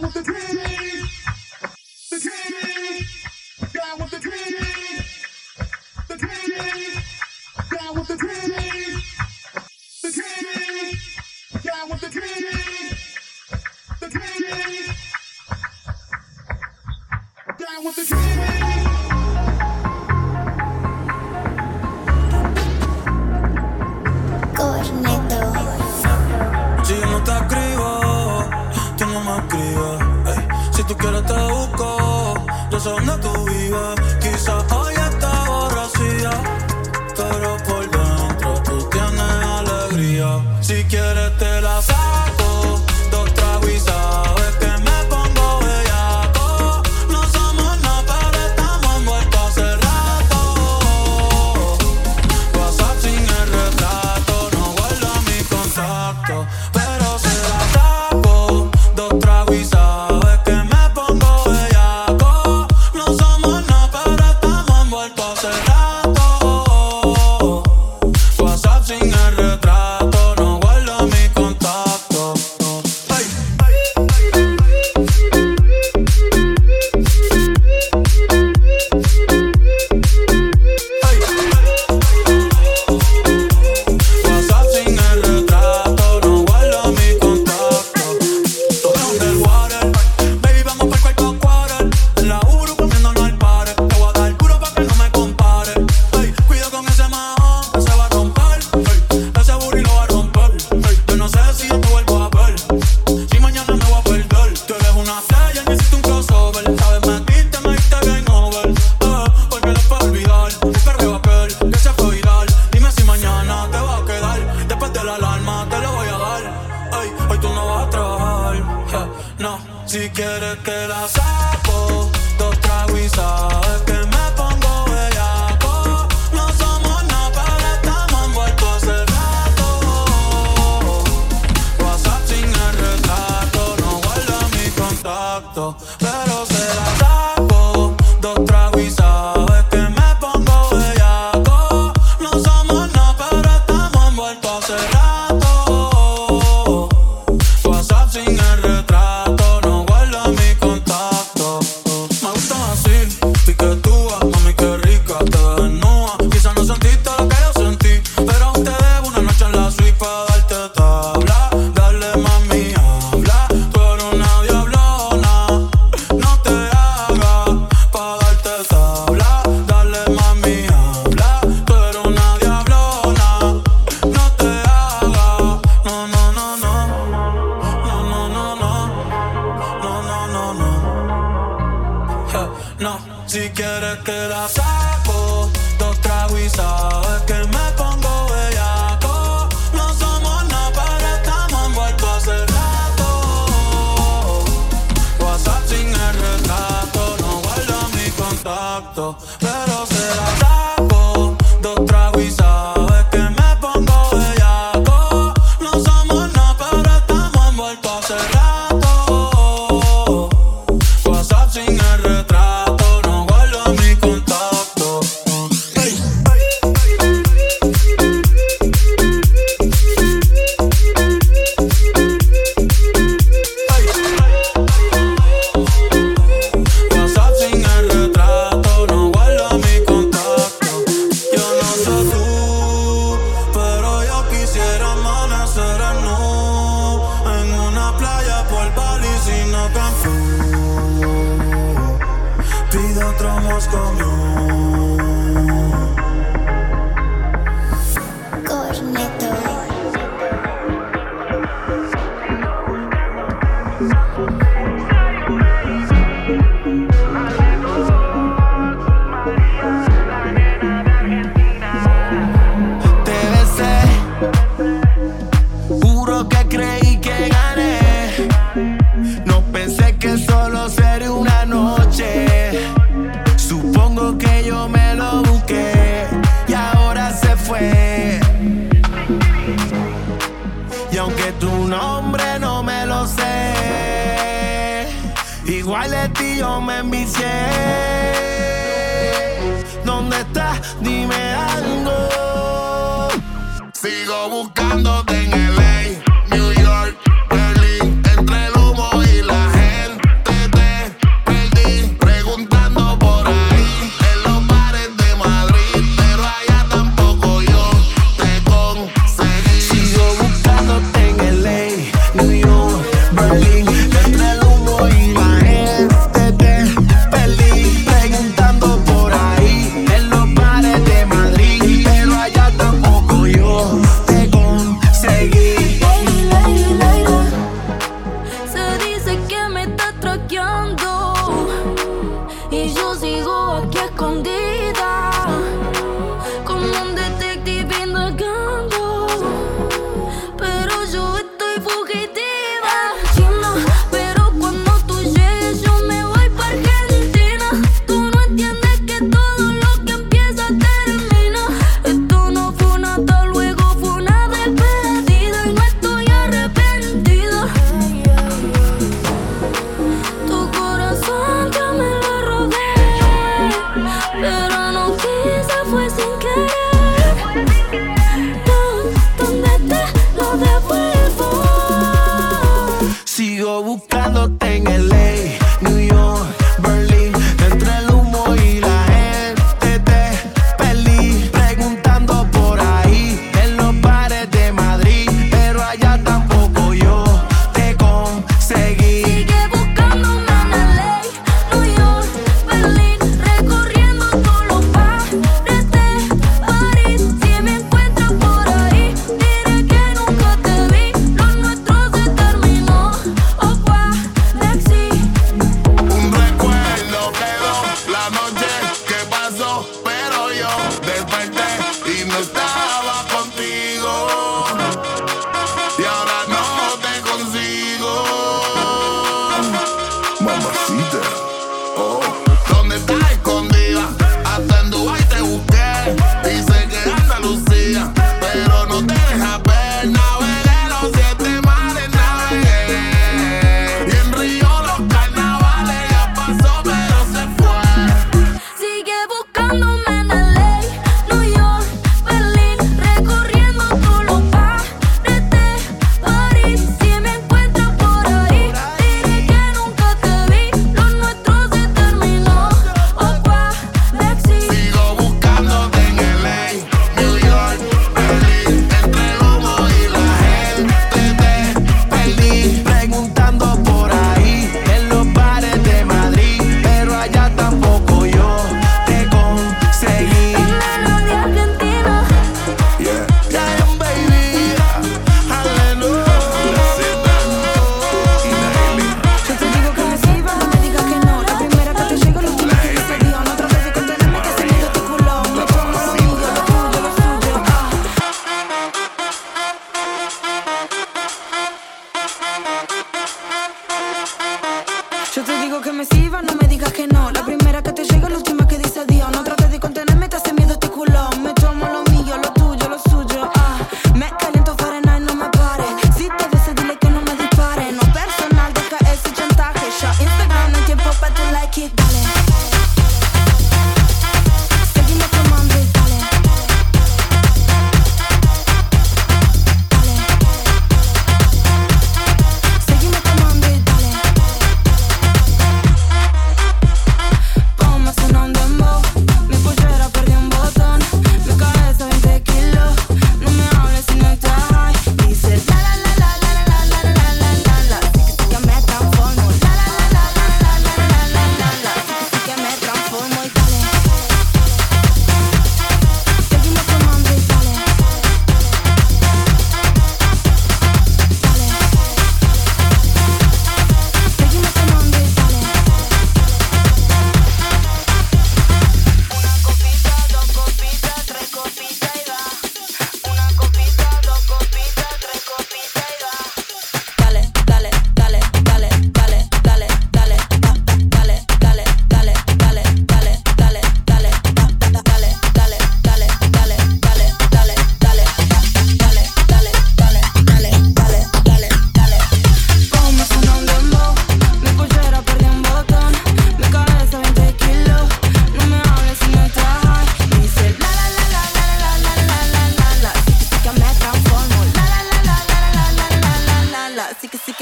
buscándote en Though. LA, que me sirva, no me digas que no. La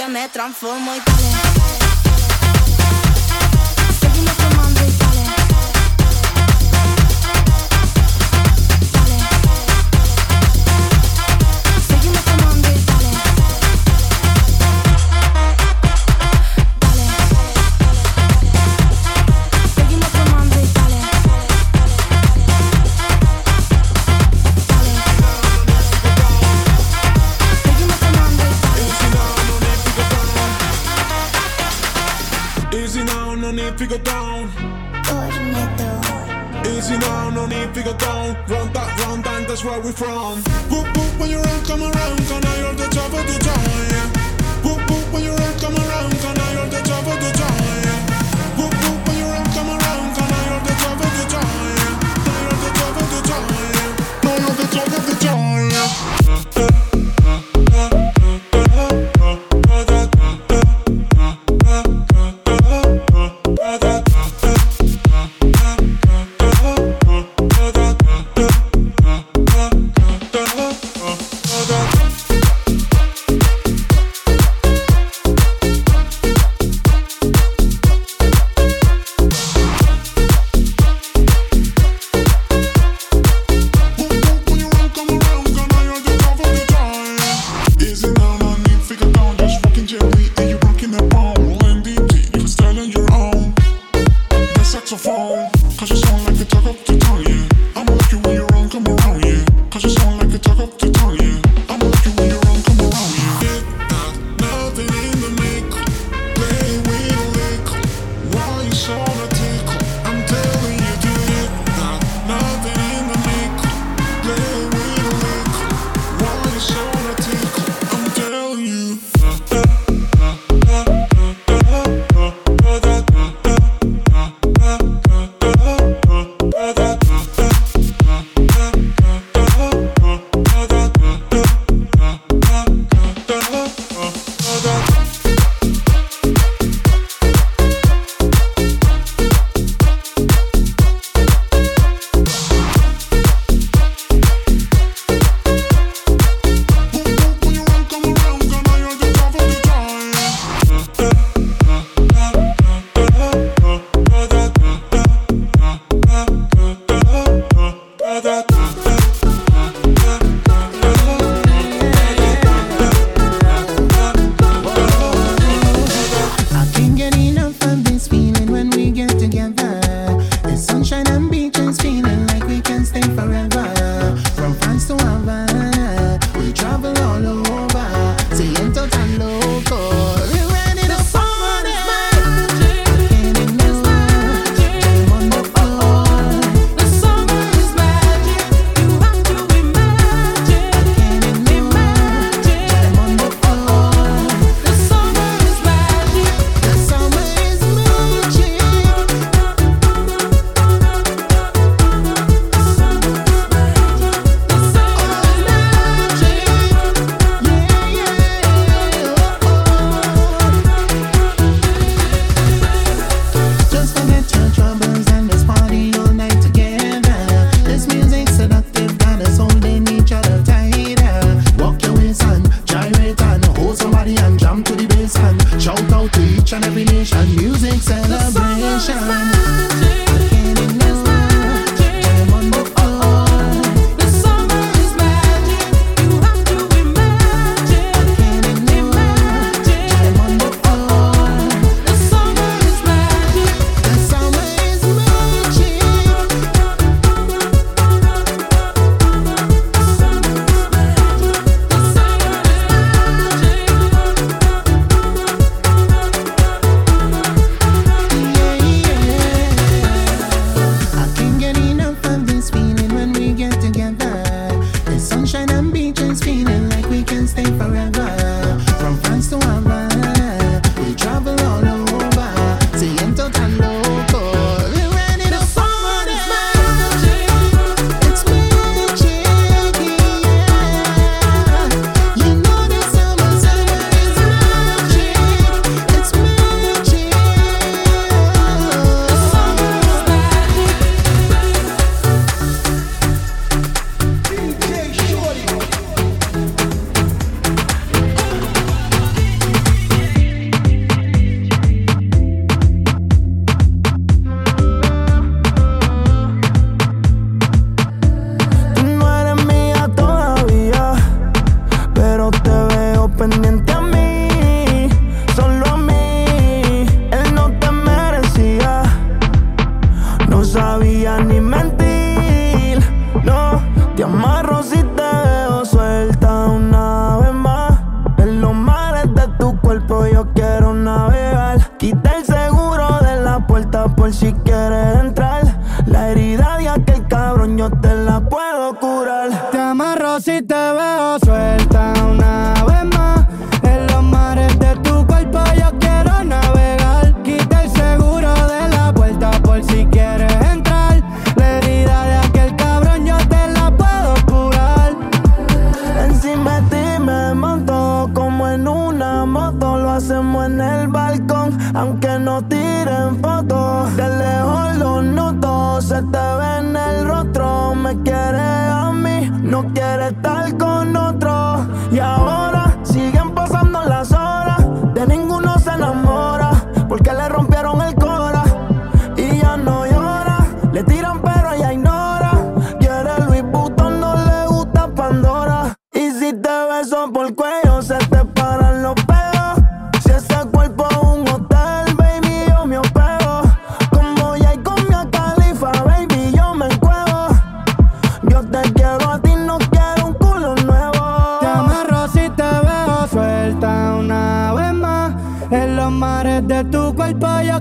me transformo y tal. sound like the talk of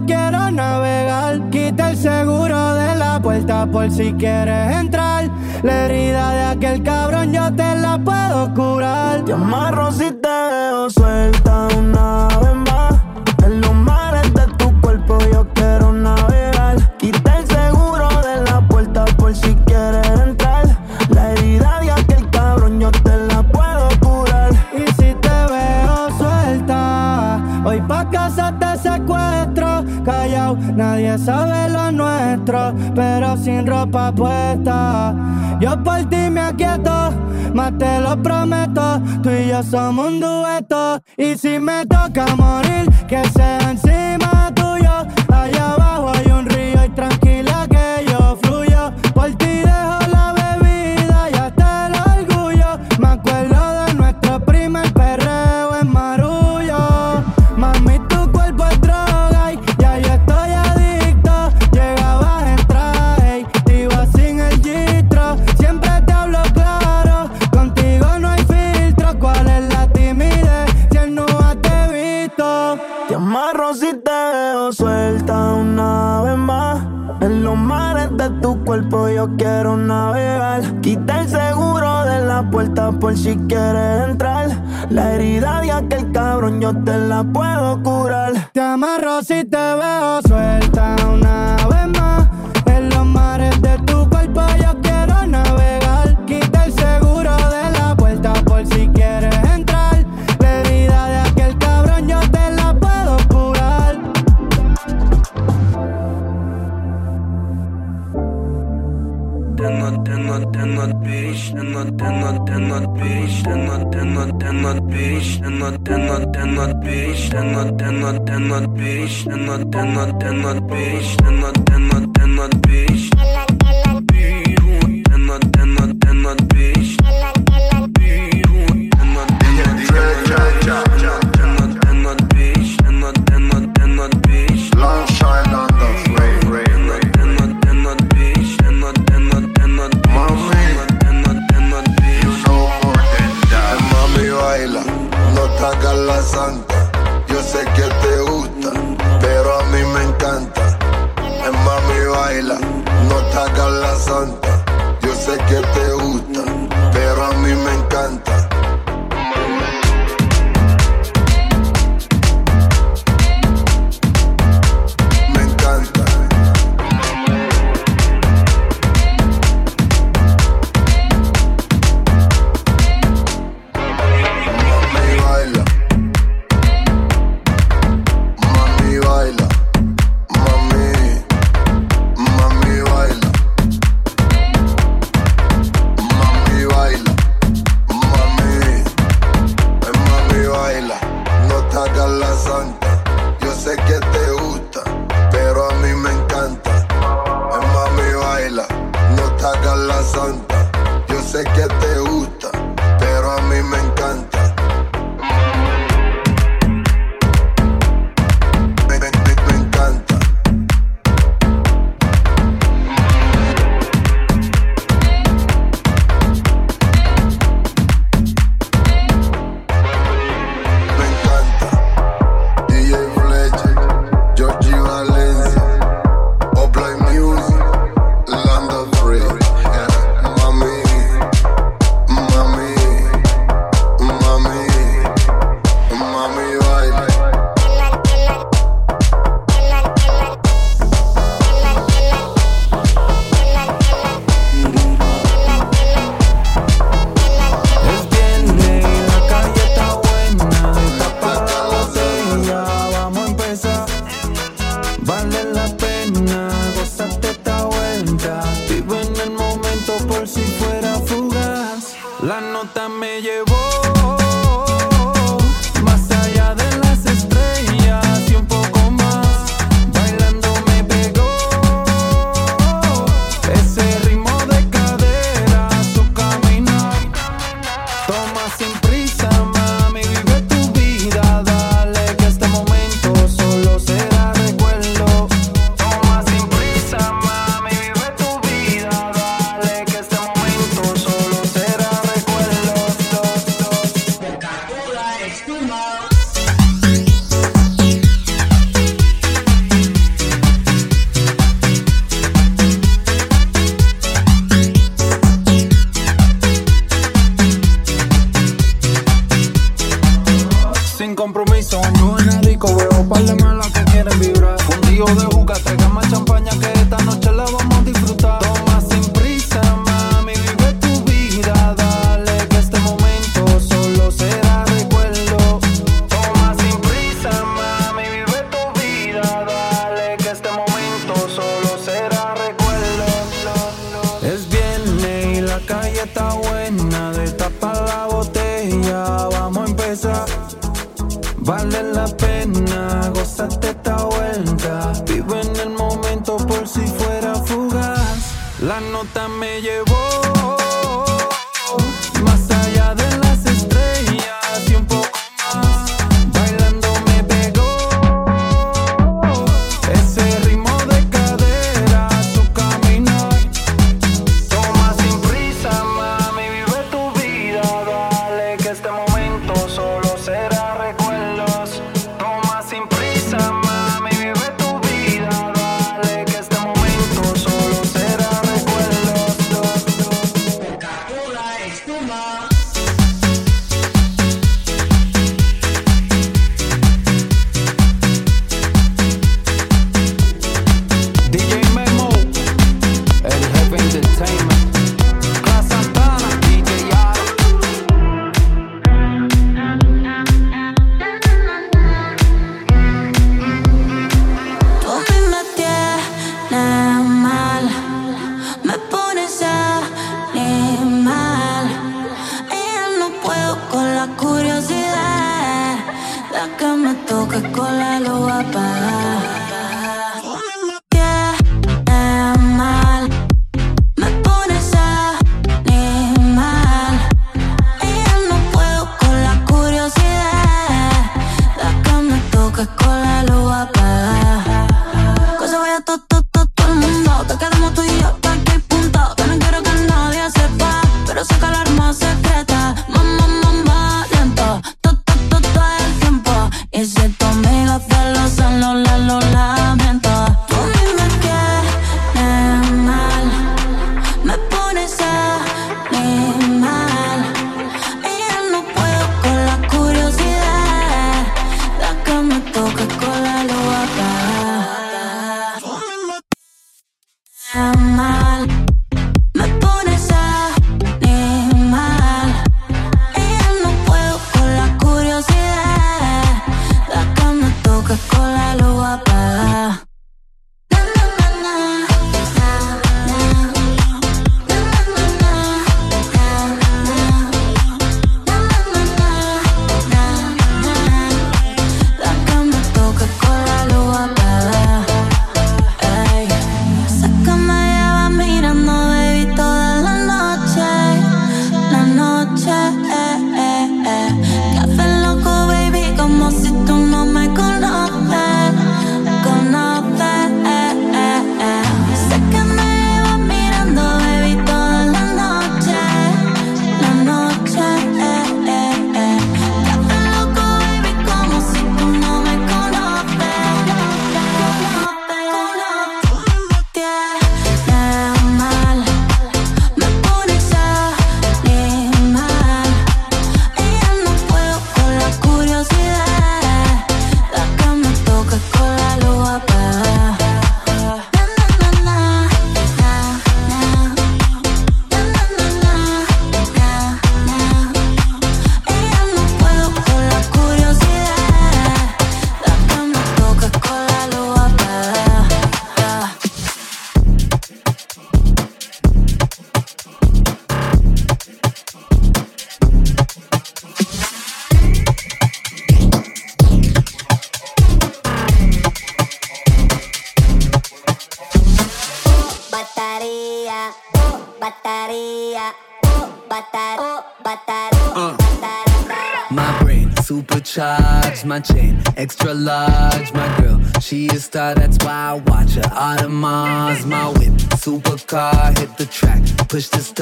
quiero navegar. Quita el seguro de la puerta por si quieres entrar. La herida de aquel cabrón yo te la puedo curar. Te amarro si te dejo suelta una vez sabe lo nuestro, pero sin ropa puesta. Yo por ti me aquieto, más te lo prometo. Tú y yo somos un dueto. Y si me toca morir, que sea encima si quieres entrar. La herida de aquel cabrón yo te la puedo curar. Te amarro si te veo suelta una vez más. En los mares de tu cuerpo yo quiero navegar. Quita el seguro de la puerta por si quieres entrar. La herida de aquel cabrón yo te la puedo curar. Tengo, tengo, tengo, tengo, tengo, bitch, then not, then not, then not bitch, then not, then not, then not bitch, then not, then not, then not bitch, then not, then not, then not bitch, then not, then not, then not bitch.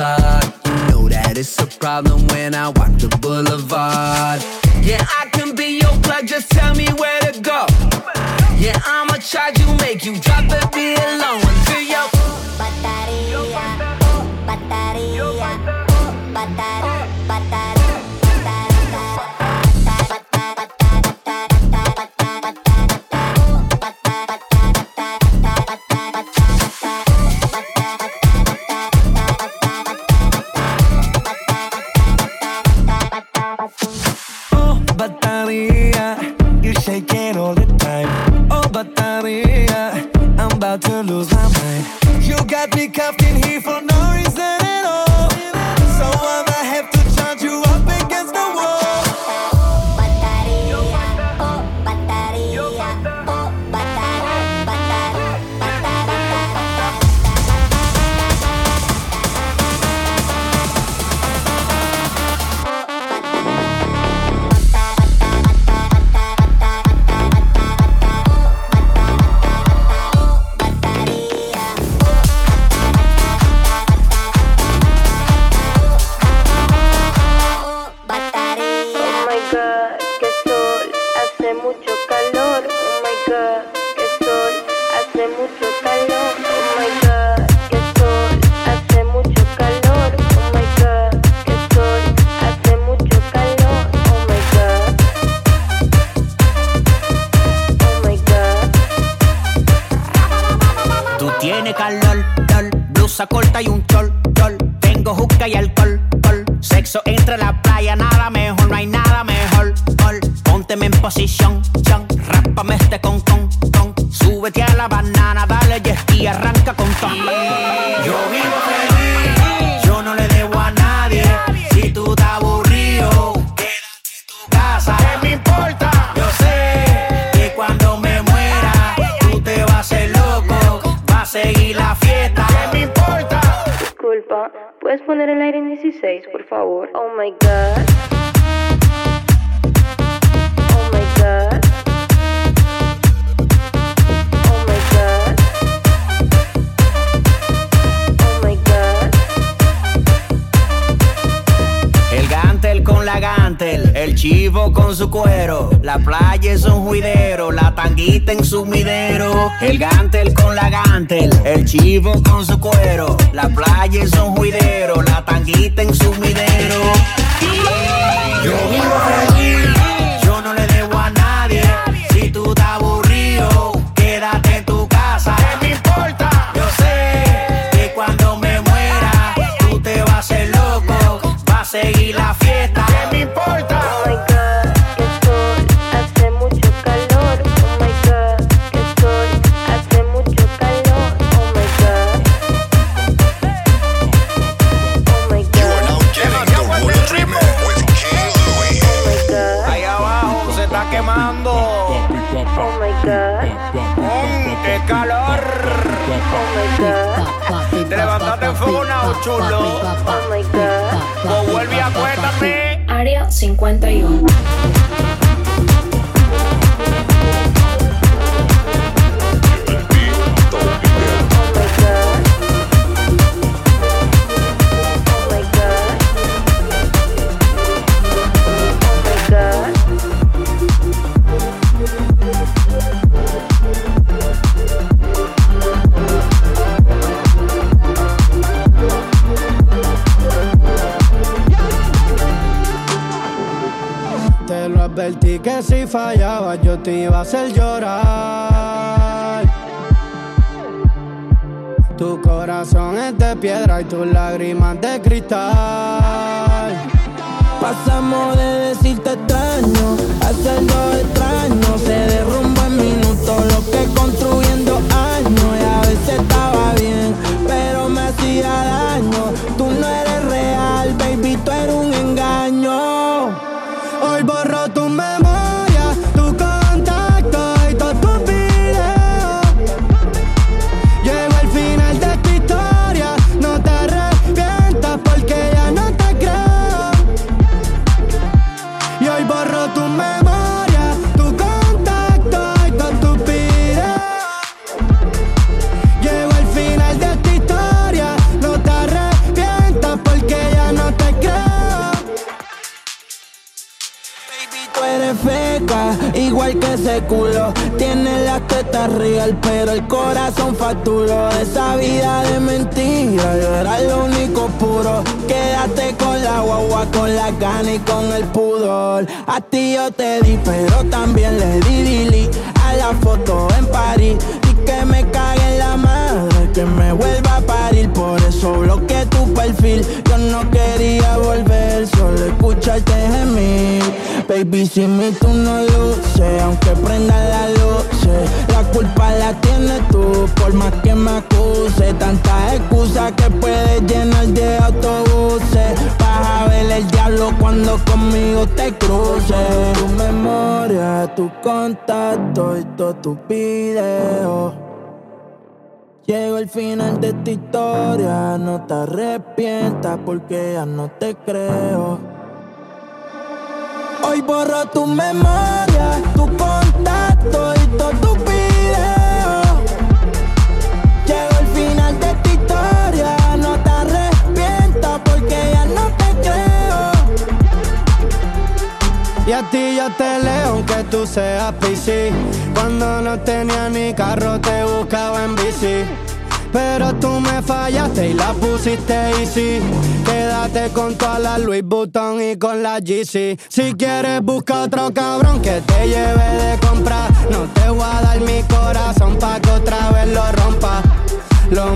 facade. You know that it's a problem when I walk the boulevard. Yeah, I can be your plug, just tell me where to go. Yeah, I'ma charge you, make you drop it, be alone until your batería, batería, batería, batería. Tiene calor, dol, blusa corta y un chol, chol. Tengo juca y alcohol, col. Sexo entre la playa, nada mejor, no hay nada mejor, col. Pónteme en posición, chon. Rápame este con, con, con. Súbete a la banana, dale y arranca con ton. ¿Puedes poner el aire en 16, por favor? Oh my god. Con la gantel, el chivo con su cuero, la playa es un juidero, la tanguita en su midero. El gantel con la gantel, el chivo con su cuero, la playa es un juidero, la tanguita en su midero. Yo vivo está quemando. Oh my god. Mm, ¡Qué calor! Oh my god. Te levantaste enfogonado, chulo. Oh my god. Pues vuelve y acuérdate. Área 51. Que si fallaba yo te iba a hacer llorar. Tu corazón es de piedra y tus lágrimas de cristal. Pasamos de decirte extraño a hacerlo extraño. Se derrumba en minutos lo que construyendo años. Y a veces estaba bien, pero me hacía daño. Tú no eres feca, igual que ese culo. Tienes las tetas real, pero el corazón facturó. Esa vida de mentira, yo era lo único puro. Quédate con la guagua, con la gana y con el pudor. A ti yo te di, pero también le di dili a la foto en París. Y que me cague en la madre, que me vuelva a parir. Por eso bloqueé Yo no quería volver, solo escucharte gemir. Baby, si mi tú no luces, aunque prenda la luz, la culpa la tienes tú, por más que me acuse. Tantas excusas que puedes llenar de autobuses. Vas a ver el diablo cuando conmigo te cruces. Tu memoria, tu contacto y todos tus videos. Llego al final de esta historia, no te arrepientas porque ya no te creo. Hoy borro tu memoria, tu contacto y tus videos. Y a ti yo te leo aunque tú seas PC. Cuando no tenía ni carro te buscaba en bici. Pero tú me fallaste y la pusiste easy. Quédate con toda la Louis Vuitton y con la GC. Si quieres busca otro cabrón que te lleve de compra. No te voy a dar mi corazón pa' que otra vez lo rompa. Lo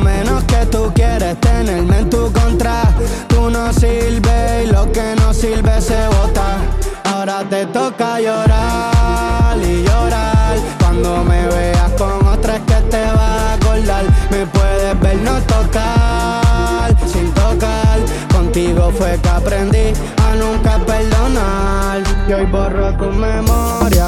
toca llorar y llorar. Cuando me veas con otra es que te va a acordar. Me puedes ver no tocar, sin tocar. Contigo fue que aprendí a nunca perdonar. Y hoy borro tu memoria.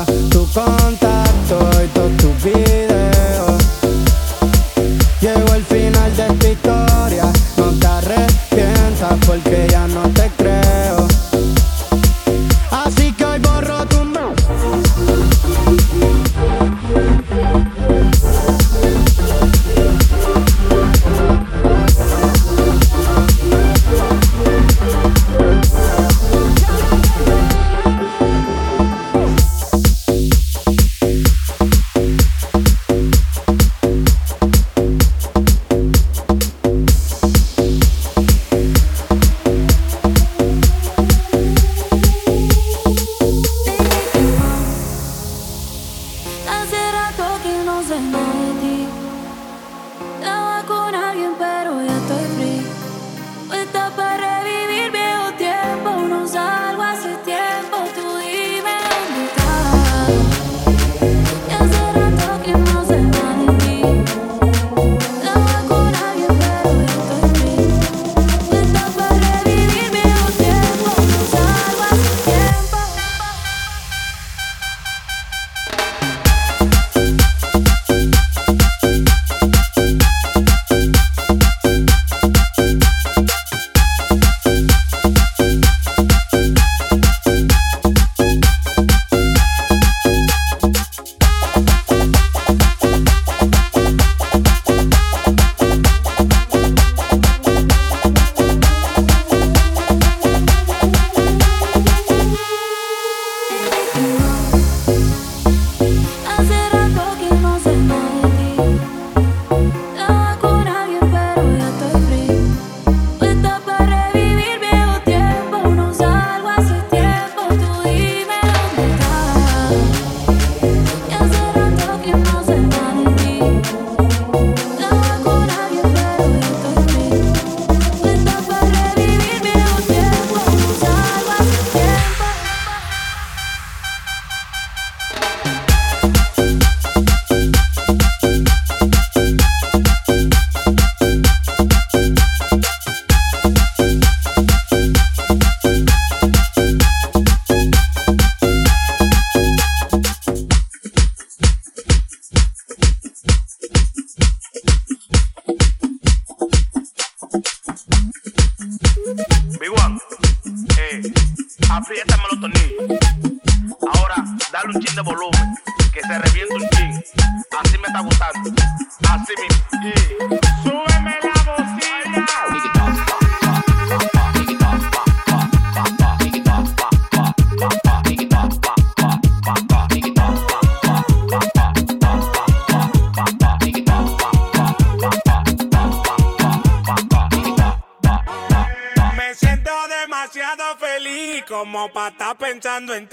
pensando en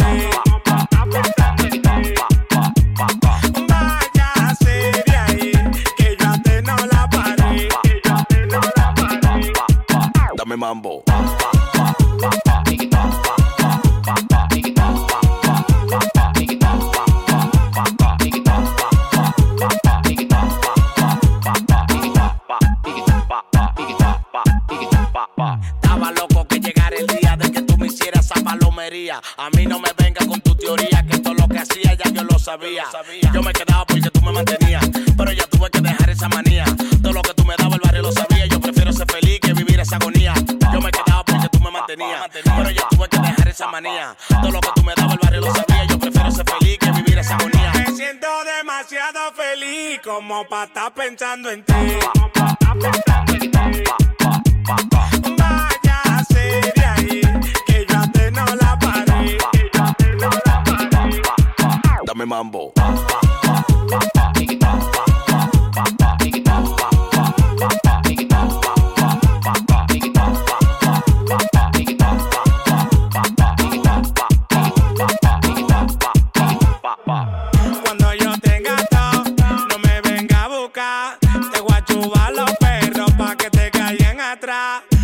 atrás.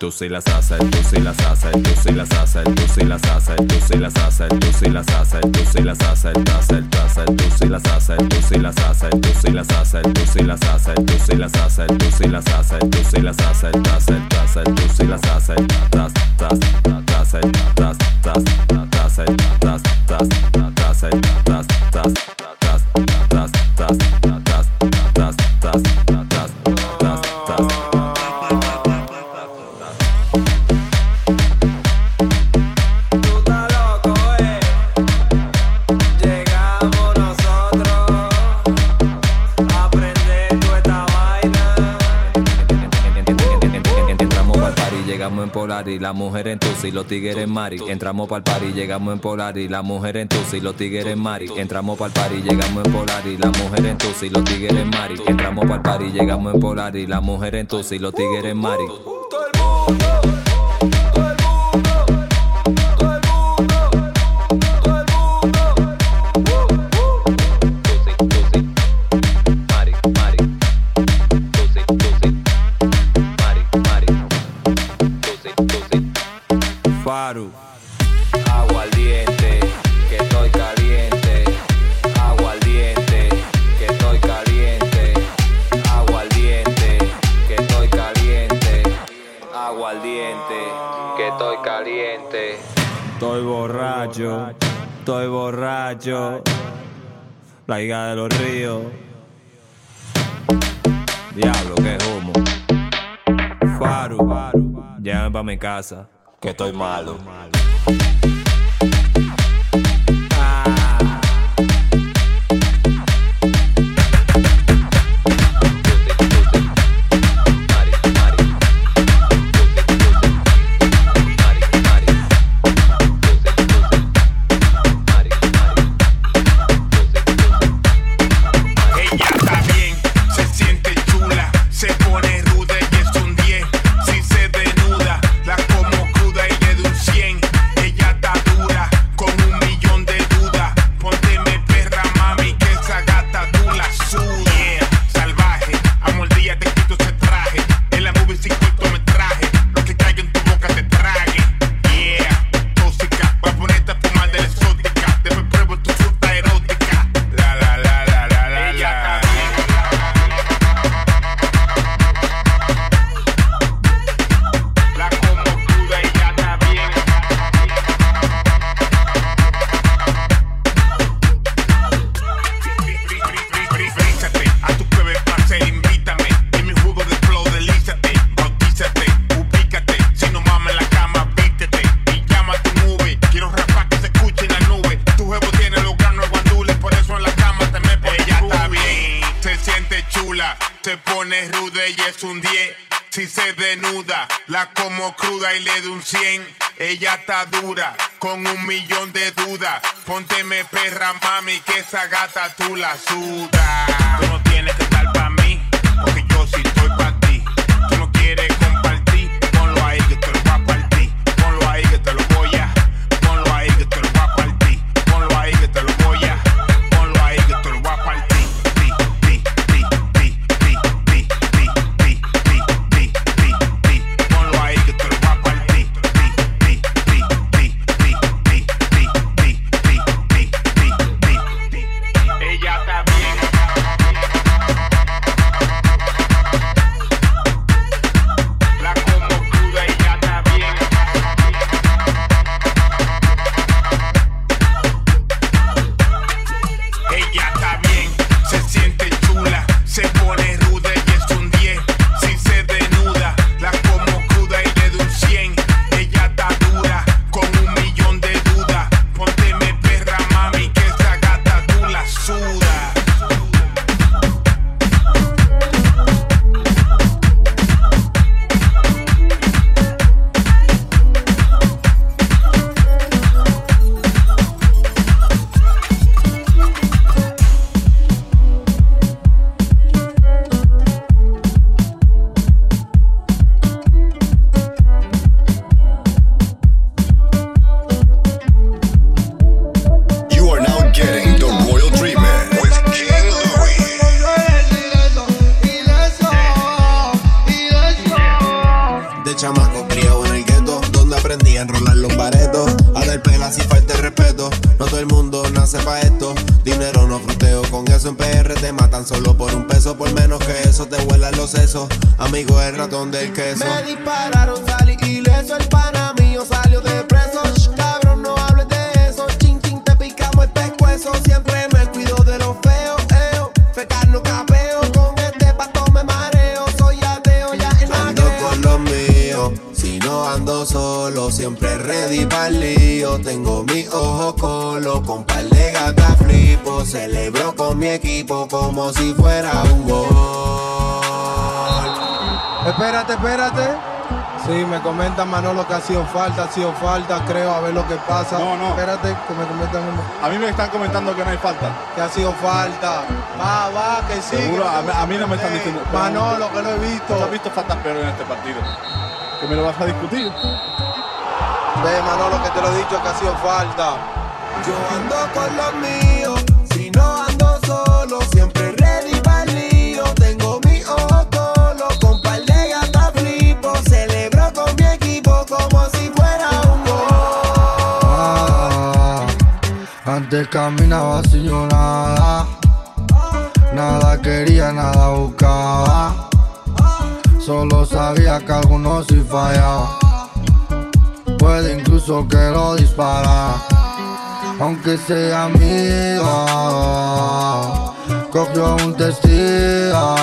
Tú sí la sasa, tú sí la sasa, tú sí la sasa los tigres Mari. Entramos pa'l party, llegamos en Polari. La mujer en tu y los tigres Mari. Entramos pa'l party, llegamos en Polari. La mujer en tu y los tigres Mari. Entramos pa'l party, llegamos en Polari. La mujer en tu y los tigres Mari. la hija de los ríos. Diablo, qué humo. Faru, llévame pa' mi casa, que estoy malo. atadura, con un millón de dudas. ponte Pónteme perra, mami, que esa gata tú la sudas. Comenta Manolo que ha sido falta, ha sido falta, creo, a ver lo que pasa. No, no. Espérate, que me comentan uno. A mí me están comentando que no hay falta. Que ha sido falta. Va, va, que sí. Seguro, que a, mí- a mí no me están diciendo. Manolo, que lo he visto. No he visto faltas peores en este partido. Que me lo vas a discutir. Ve, Manolo, que te lo he dicho que ha sido falta. Yo ando con los míos, antes caminaba sin yo nada. Nada quería, nada buscaba. Solo sabía que algunos sí fallaba. Puede incluso que lo dispara. Aunque sea amigo, cogió un testigo.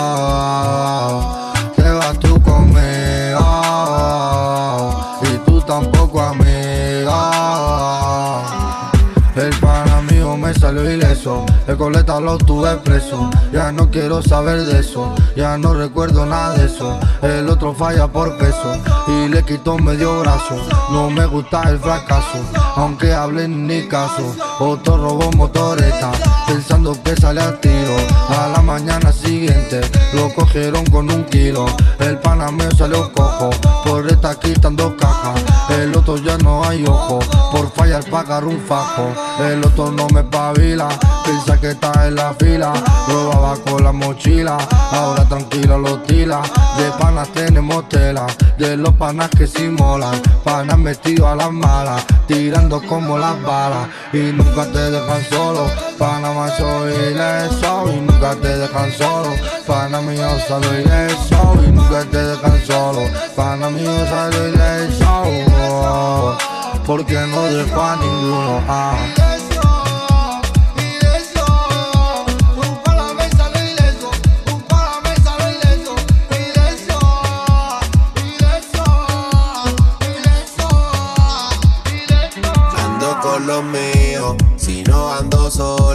Ileso, el coleta lo tuve preso. Ya no quiero saber de eso, ya no recuerdo nada de eso. El otro falla por peso y le quitó medio brazo. No me gusta el fracaso, aunque hablen ni caso. Otro robó motoreta, pensando que sale a tiro. A la mañana siguiente lo cogieron con un kilo. El pana mío salió cojo, por estar quitando cajas. El otro ya no hay ojo, por fallar pagar un fajo. El otro no me pavila, piensa que está en la fila. Robaba con la mochila, ahora tranquilo lo tila. De panas tenemos tela, de los panas que sí molan. Panas metidos a las malas, tirando como las balas. Y nunca te dejan solo, pana macho ileso. Y nunca te dejan solo, pana mío solo ileso. Y nunca te dejan solo, pana mío solo ileso. Porque no dejo a ninguno. Ah.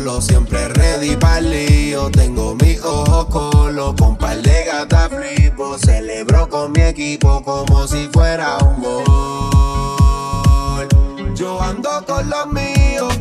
Solo, siempre ready para lío. Tengo mis ojos colo, con par de gatas flipo. Celebro con mi equipo como si fuera un gol. Yo ando con los míos,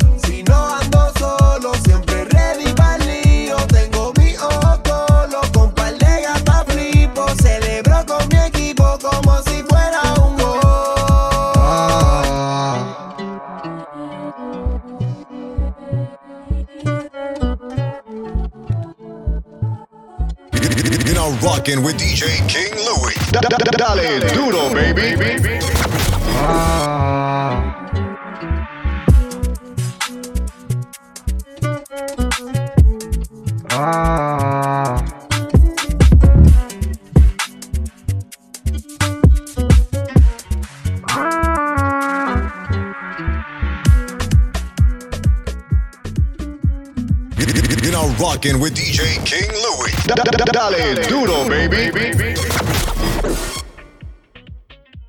rocking with DJ King Louie. Da- da- da- Dale baby. Ah. Ah. Rocking with DJ King Louie. Da- da- da- Dale duro, baby.